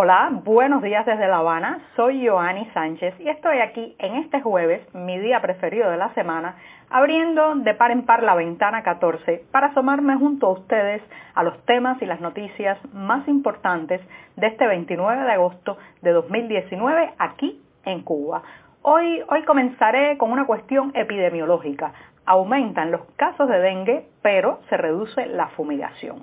Hola, buenos días desde La Habana. Soy Joanny Sánchez y estoy aquí en este jueves, mi día preferido de la semana, abriendo de par en par la ventana 14 para asomarme junto a ustedes a los temas y las noticias más importantes de este 29 de agosto de 2019 aquí en Cuba. Hoy, hoy comenzaré con una cuestión epidemiológica. Aumentan los casos de dengue, pero se reduce la fumigación.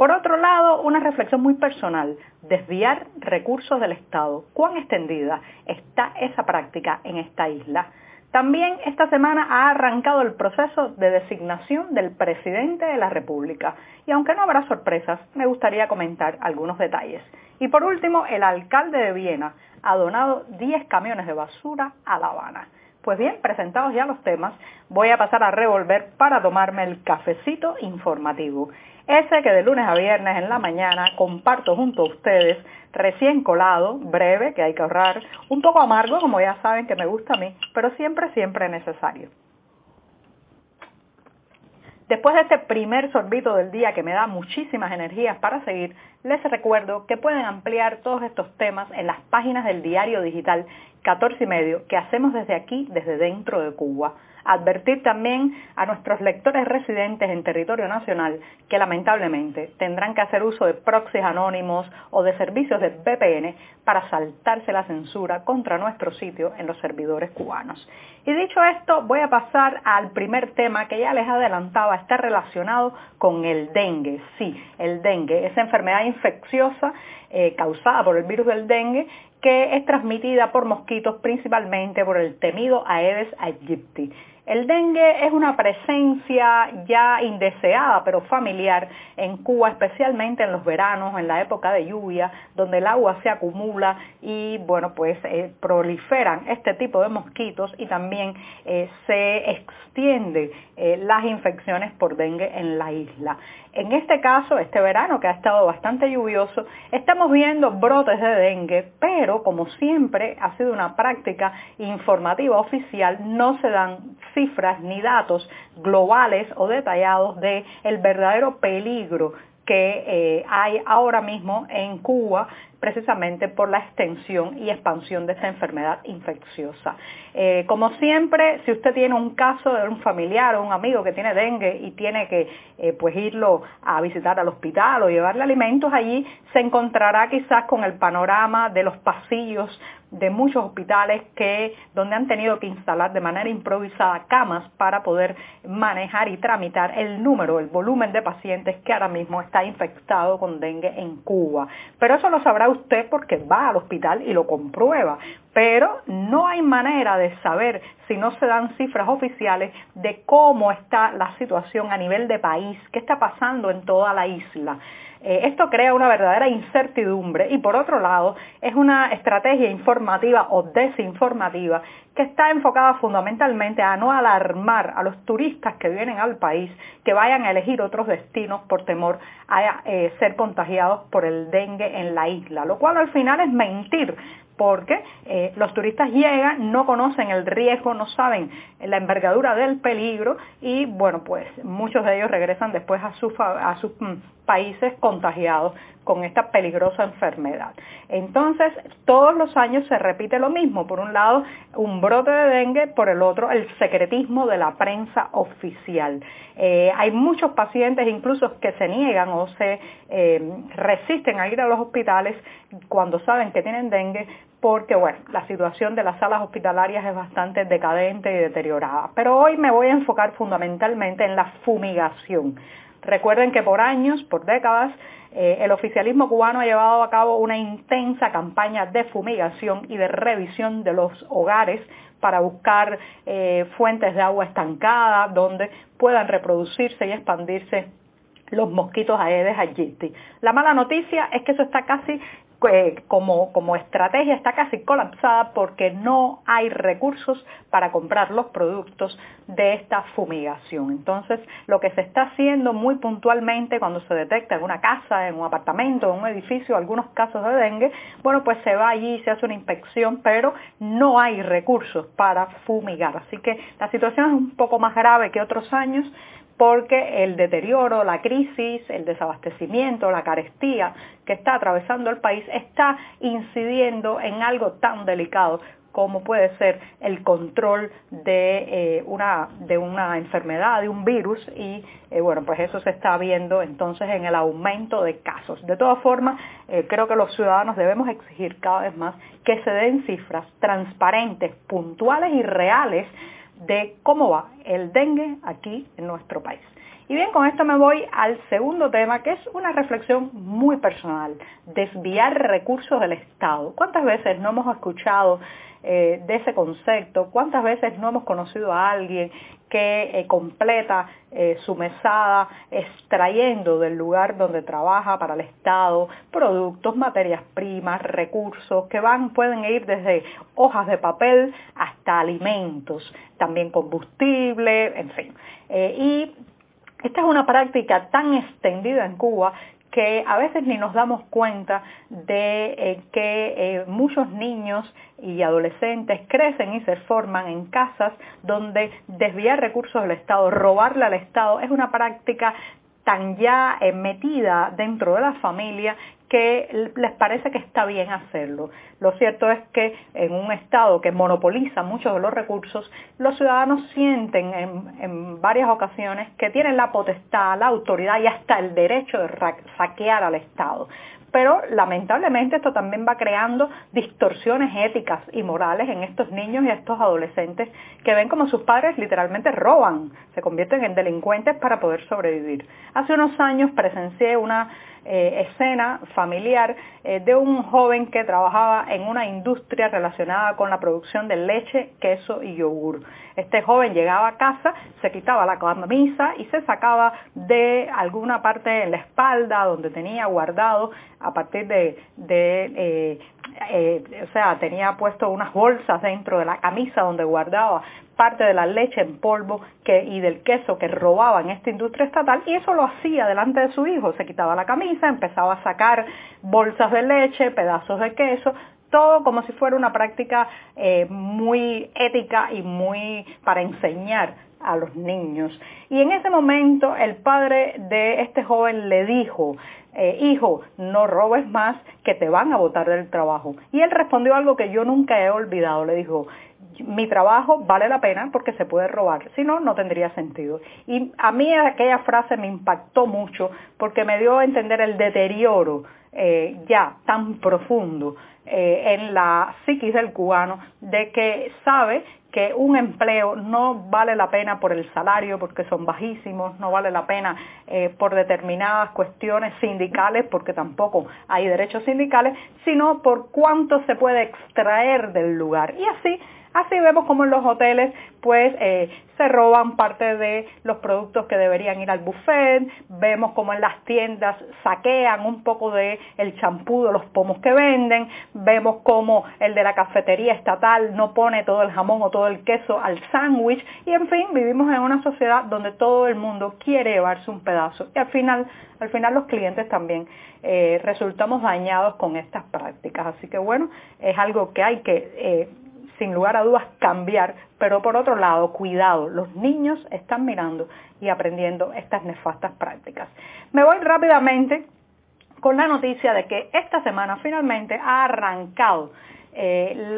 Por otro lado, una reflexión muy personal, desviar recursos del Estado. ¿Cuán extendida está esa práctica en esta isla? También esta semana ha arrancado el proceso de designación del presidente de la República y aunque no habrá sorpresas, me gustaría comentar algunos detalles. Y por último, el alcalde de Viena ha donado 10 camiones de basura a La Habana. Pues bien, presentados ya los temas, voy a pasar a revolver para tomarme el cafecito informativo. Ese que de lunes a viernes en la mañana comparto junto a ustedes, recién colado, breve, que hay que ahorrar, un poco amargo, como ya saben que me gusta a mí, pero siempre, siempre necesario. Después de este primer sorbito del día que me da muchísimas energías para seguir, les recuerdo que pueden ampliar todos estos temas en las páginas del diario digital 14 y medio que hacemos desde aquí, desde dentro de Cuba. Advertir también a nuestros lectores residentes en territorio nacional que lamentablemente tendrán que hacer uso de proxies anónimos o de servicios de VPN para saltarse la censura contra nuestro sitio en los servidores cubanos. Y dicho esto, voy a pasar al primer tema que ya les adelantaba, está relacionado con el dengue. Sí, el dengue, esa enfermedad infecciosa eh, causada por el virus del dengue que es transmitida por mosquitos principalmente por el temido Aedes aegypti. El dengue es una presencia ya indeseada, pero familiar en Cuba, especialmente en los veranos, en la época de lluvia, donde el agua se acumula y, bueno, pues eh, proliferan este tipo de mosquitos y también eh, se extienden eh, las infecciones por dengue en la isla. En este caso, este verano que ha estado bastante lluvioso, estamos viendo brotes de dengue, pero como siempre ha sido una práctica informativa oficial, no se dan cifras ni datos globales o detallados de el verdadero peligro que eh, hay ahora mismo en Cuba precisamente por la extensión y expansión de esta enfermedad infecciosa. Eh, como siempre, si usted tiene un caso de un familiar o un amigo que tiene dengue y tiene que eh, pues irlo a visitar al hospital o llevarle alimentos allí, se encontrará quizás con el panorama de los pasillos de muchos hospitales que donde han tenido que instalar de manera improvisada camas para poder manejar y tramitar el número, el volumen de pacientes que ahora mismo está infectado con dengue en Cuba. Pero eso lo sabrá usted porque va al hospital y lo comprueba. Pero no hay manera de saber si no se dan cifras oficiales de cómo está la situación a nivel de país, qué está pasando en toda la isla. Eh, esto crea una verdadera incertidumbre y por otro lado es una estrategia informativa o desinformativa que está enfocada fundamentalmente a no alarmar a los turistas que vienen al país que vayan a elegir otros destinos por temor a eh, ser contagiados por el dengue en la isla, lo cual al final es mentir porque eh, los turistas llegan, no conocen el riesgo, no saben la envergadura del peligro y bueno, pues muchos de ellos regresan después a, sus mm, países contagiados con esta peligrosa enfermedad. Entonces, todos los años se repite lo mismo. Por un lado, un brote de dengue, por el otro, el secretismo de la prensa oficial. Eh, hay muchos pacientes incluso que se niegan o se eh, resisten a ir a los hospitales cuando saben que tienen dengue porque bueno, la situación de las salas hospitalarias es bastante decadente y deteriorada. Pero hoy me voy a enfocar fundamentalmente en la fumigación. Recuerden que por años, por décadas, eh, el oficialismo cubano ha llevado a cabo una intensa campaña de fumigación y de revisión de los hogares para buscar eh, fuentes de agua estancada donde puedan reproducirse y expandirse los mosquitos Aedes aegypti. La mala noticia es que eso está casi eh, como, como estrategia está casi colapsada porque no hay recursos para comprar los productos de esta fumigación. Entonces, lo que se está haciendo muy puntualmente cuando se detecta en una casa, en un apartamento, en un edificio, algunos casos de dengue, bueno, pues se va allí, se hace una inspección, pero no hay recursos para fumigar. Así que la situación es un poco más grave que otros años porque el deterioro, la crisis, el desabastecimiento, la carestía que está atravesando el país está incidiendo en algo tan delicado como puede ser el control de, eh, una, de una enfermedad, de un virus, y eh, bueno, pues eso se está viendo entonces en el aumento de casos. De todas formas, eh, creo que los ciudadanos debemos exigir cada vez más que se den cifras transparentes, puntuales y reales de cómo va el dengue aquí en nuestro país. Y bien, con esto me voy al segundo tema, que es una reflexión muy personal, desviar recursos del Estado. ¿Cuántas veces no hemos escuchado eh, de ese concepto? ¿Cuántas veces no hemos conocido a alguien que eh, completa eh, su mesada extrayendo del lugar donde trabaja para el Estado productos, materias primas, recursos que van, pueden ir desde hojas de papel hasta alimentos, también combustible, en fin. y esta es una práctica tan extendida en Cuba que a veces ni nos damos cuenta de eh, que eh, muchos niños y adolescentes crecen y se forman en casas donde desviar recursos del Estado, robarle al Estado, es una práctica tan ya eh, metida dentro de la familia que les parece que está bien hacerlo. Lo cierto es que en un Estado que monopoliza muchos de los recursos, los ciudadanos sienten en, varias ocasiones que tienen la potestad, la autoridad y hasta el derecho de saquear al Estado pero lamentablemente esto también va creando distorsiones éticas y morales en estos niños y estos adolescentes que ven como sus padres literalmente roban, se convierten en delincuentes para poder sobrevivir. Hace unos años presencié una eh, escena familiar eh, de un joven que trabajaba en una industria relacionada con la producción de leche, queso y yogur. Este joven llegaba a casa, se quitaba la camisa y se sacaba de alguna parte en la espalda donde tenía guardado a partir de, eh, o sea, tenía puesto unas bolsas dentro de la camisa donde guardaba parte de la leche en polvo y del queso que robaba en esta industria estatal y eso lo hacía delante de su hijo. Se quitaba la camisa, empezaba a sacar bolsas de leche, pedazos de queso, todo como si fuera una práctica eh, muy ética y muy para enseñar a los niños. Y en ese momento el padre de este joven le dijo, eh, hijo, no robes más que te van a botar del trabajo. Y él respondió algo que yo nunca he olvidado, le dijo, mi trabajo vale la pena porque se puede robar, si no, no tendría sentido. Y a mí aquella frase me impactó mucho porque me dio a entender el deterioro eh, ya tan profundo eh, en la psiquis del cubano de que sabe que un empleo no vale la pena por el salario porque son bajísimos, no vale la pena eh, por determinadas cuestiones sindicales porque tampoco hay derechos sindicales, sino por cuánto se puede extraer del lugar. Y así Así vemos como en los hoteles pues eh, se roban parte de los productos que deberían ir al buffet, vemos como en las tiendas saquean un poco de el champú de los pomos que venden, vemos como el de la cafetería estatal no pone todo el jamón o todo el queso al sándwich. Y en fin, vivimos en una sociedad donde todo el mundo quiere llevarse un pedazo. Y al final, al final los clientes también eh, resultamos dañados con estas prácticas. Así que bueno, es algo que hay que eh, sin lugar a dudas cambiar, pero por otro lado, cuidado, los niños están mirando y aprendiendo estas nefastas prácticas. Me voy rápidamente con la noticia de que esta semana finalmente ha arrancado eh,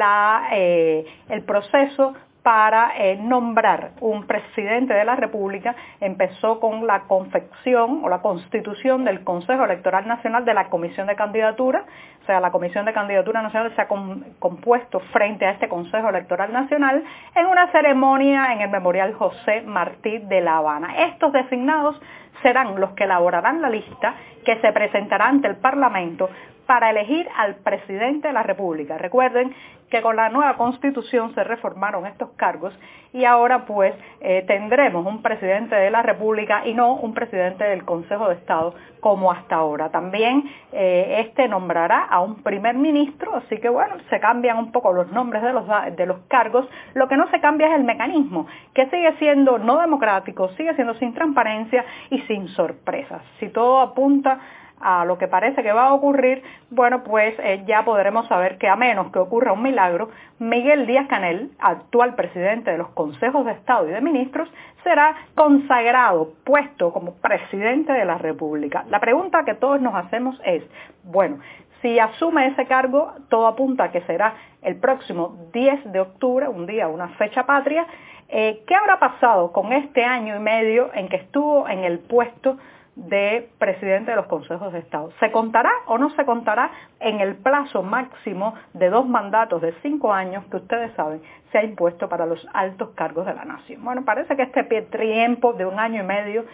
eh, el proceso para eh, nombrar un presidente de la República empezó con la confección o la constitución del Consejo Electoral Nacional de la Comisión de Candidatura, o sea, la Comisión de Candidatura Nacional se ha compuesto frente a este Consejo Electoral Nacional en una ceremonia en el Memorial José Martí de La Habana. Estos designados serán los que elaborarán la lista que se presentará ante el Parlamento para elegir al presidente de la República. Recuerden que con la nueva constitución se reformaron estos cargos y ahora pues eh, tendremos un presidente de la República y no un presidente del Consejo de Estado como hasta ahora. También eh, este nombrará a un primer ministro, así que bueno, se cambian un poco los nombres de los, de los cargos. Lo que no se cambia es el mecanismo, que sigue siendo no democrático, sigue siendo sin transparencia y sin sorpresas. Si todo apunta a lo que parece que va a ocurrir, bueno, pues eh, ya podremos saber que a menos que ocurra un milagro, Miguel Díaz Canel, actual presidente de los consejos de Estado y de ministros, será consagrado, puesto como presidente de la República. La pregunta que todos nos hacemos es, bueno, si asume ese cargo, todo apunta a que será el próximo 10 de octubre, un día, una fecha patria. Eh, ¿Qué habrá pasado con este año y medio en que estuvo en el puesto de presidente de los consejos de Estado. ¿Se contará o no se contará en el plazo máximo de dos mandatos de cinco años que ustedes saben se ha impuesto para los altos cargos de la nación? Bueno, parece que este tiempo de un año y medio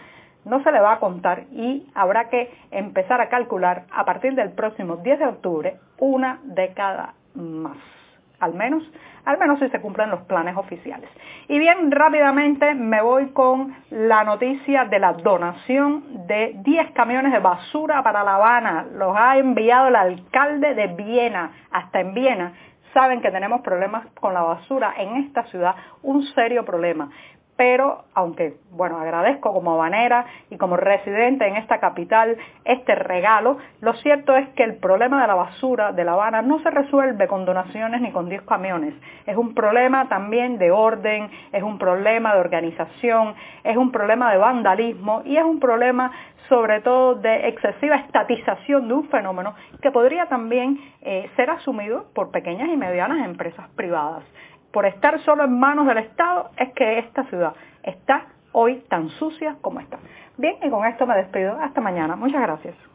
no se le va a contar y habrá que empezar a calcular a partir del próximo 10 de octubre una década más al menos, al menos si se cumplen los planes oficiales. Y bien, rápidamente me voy con la noticia de la donación de 10 camiones de basura para La Habana. Los ha enviado el alcalde de Viena, hasta en Viena. Saben que tenemos problemas con la basura en esta ciudad, un serio problema pero aunque, bueno, agradezco como habanera y como residente en esta capital este regalo, lo cierto es que el problema de la basura de La Habana no se resuelve con donaciones ni con 10 camiones. Es un problema también de orden, es un problema de organización, es un problema de vandalismo y es un problema sobre todo de excesiva estatización de un fenómeno que podría también eh, ser asumido por pequeñas y medianas empresas privadas por estar solo en manos del Estado es que esta ciudad está hoy tan sucia como está. Bien, y con esto me despido. Hasta mañana. Muchas gracias.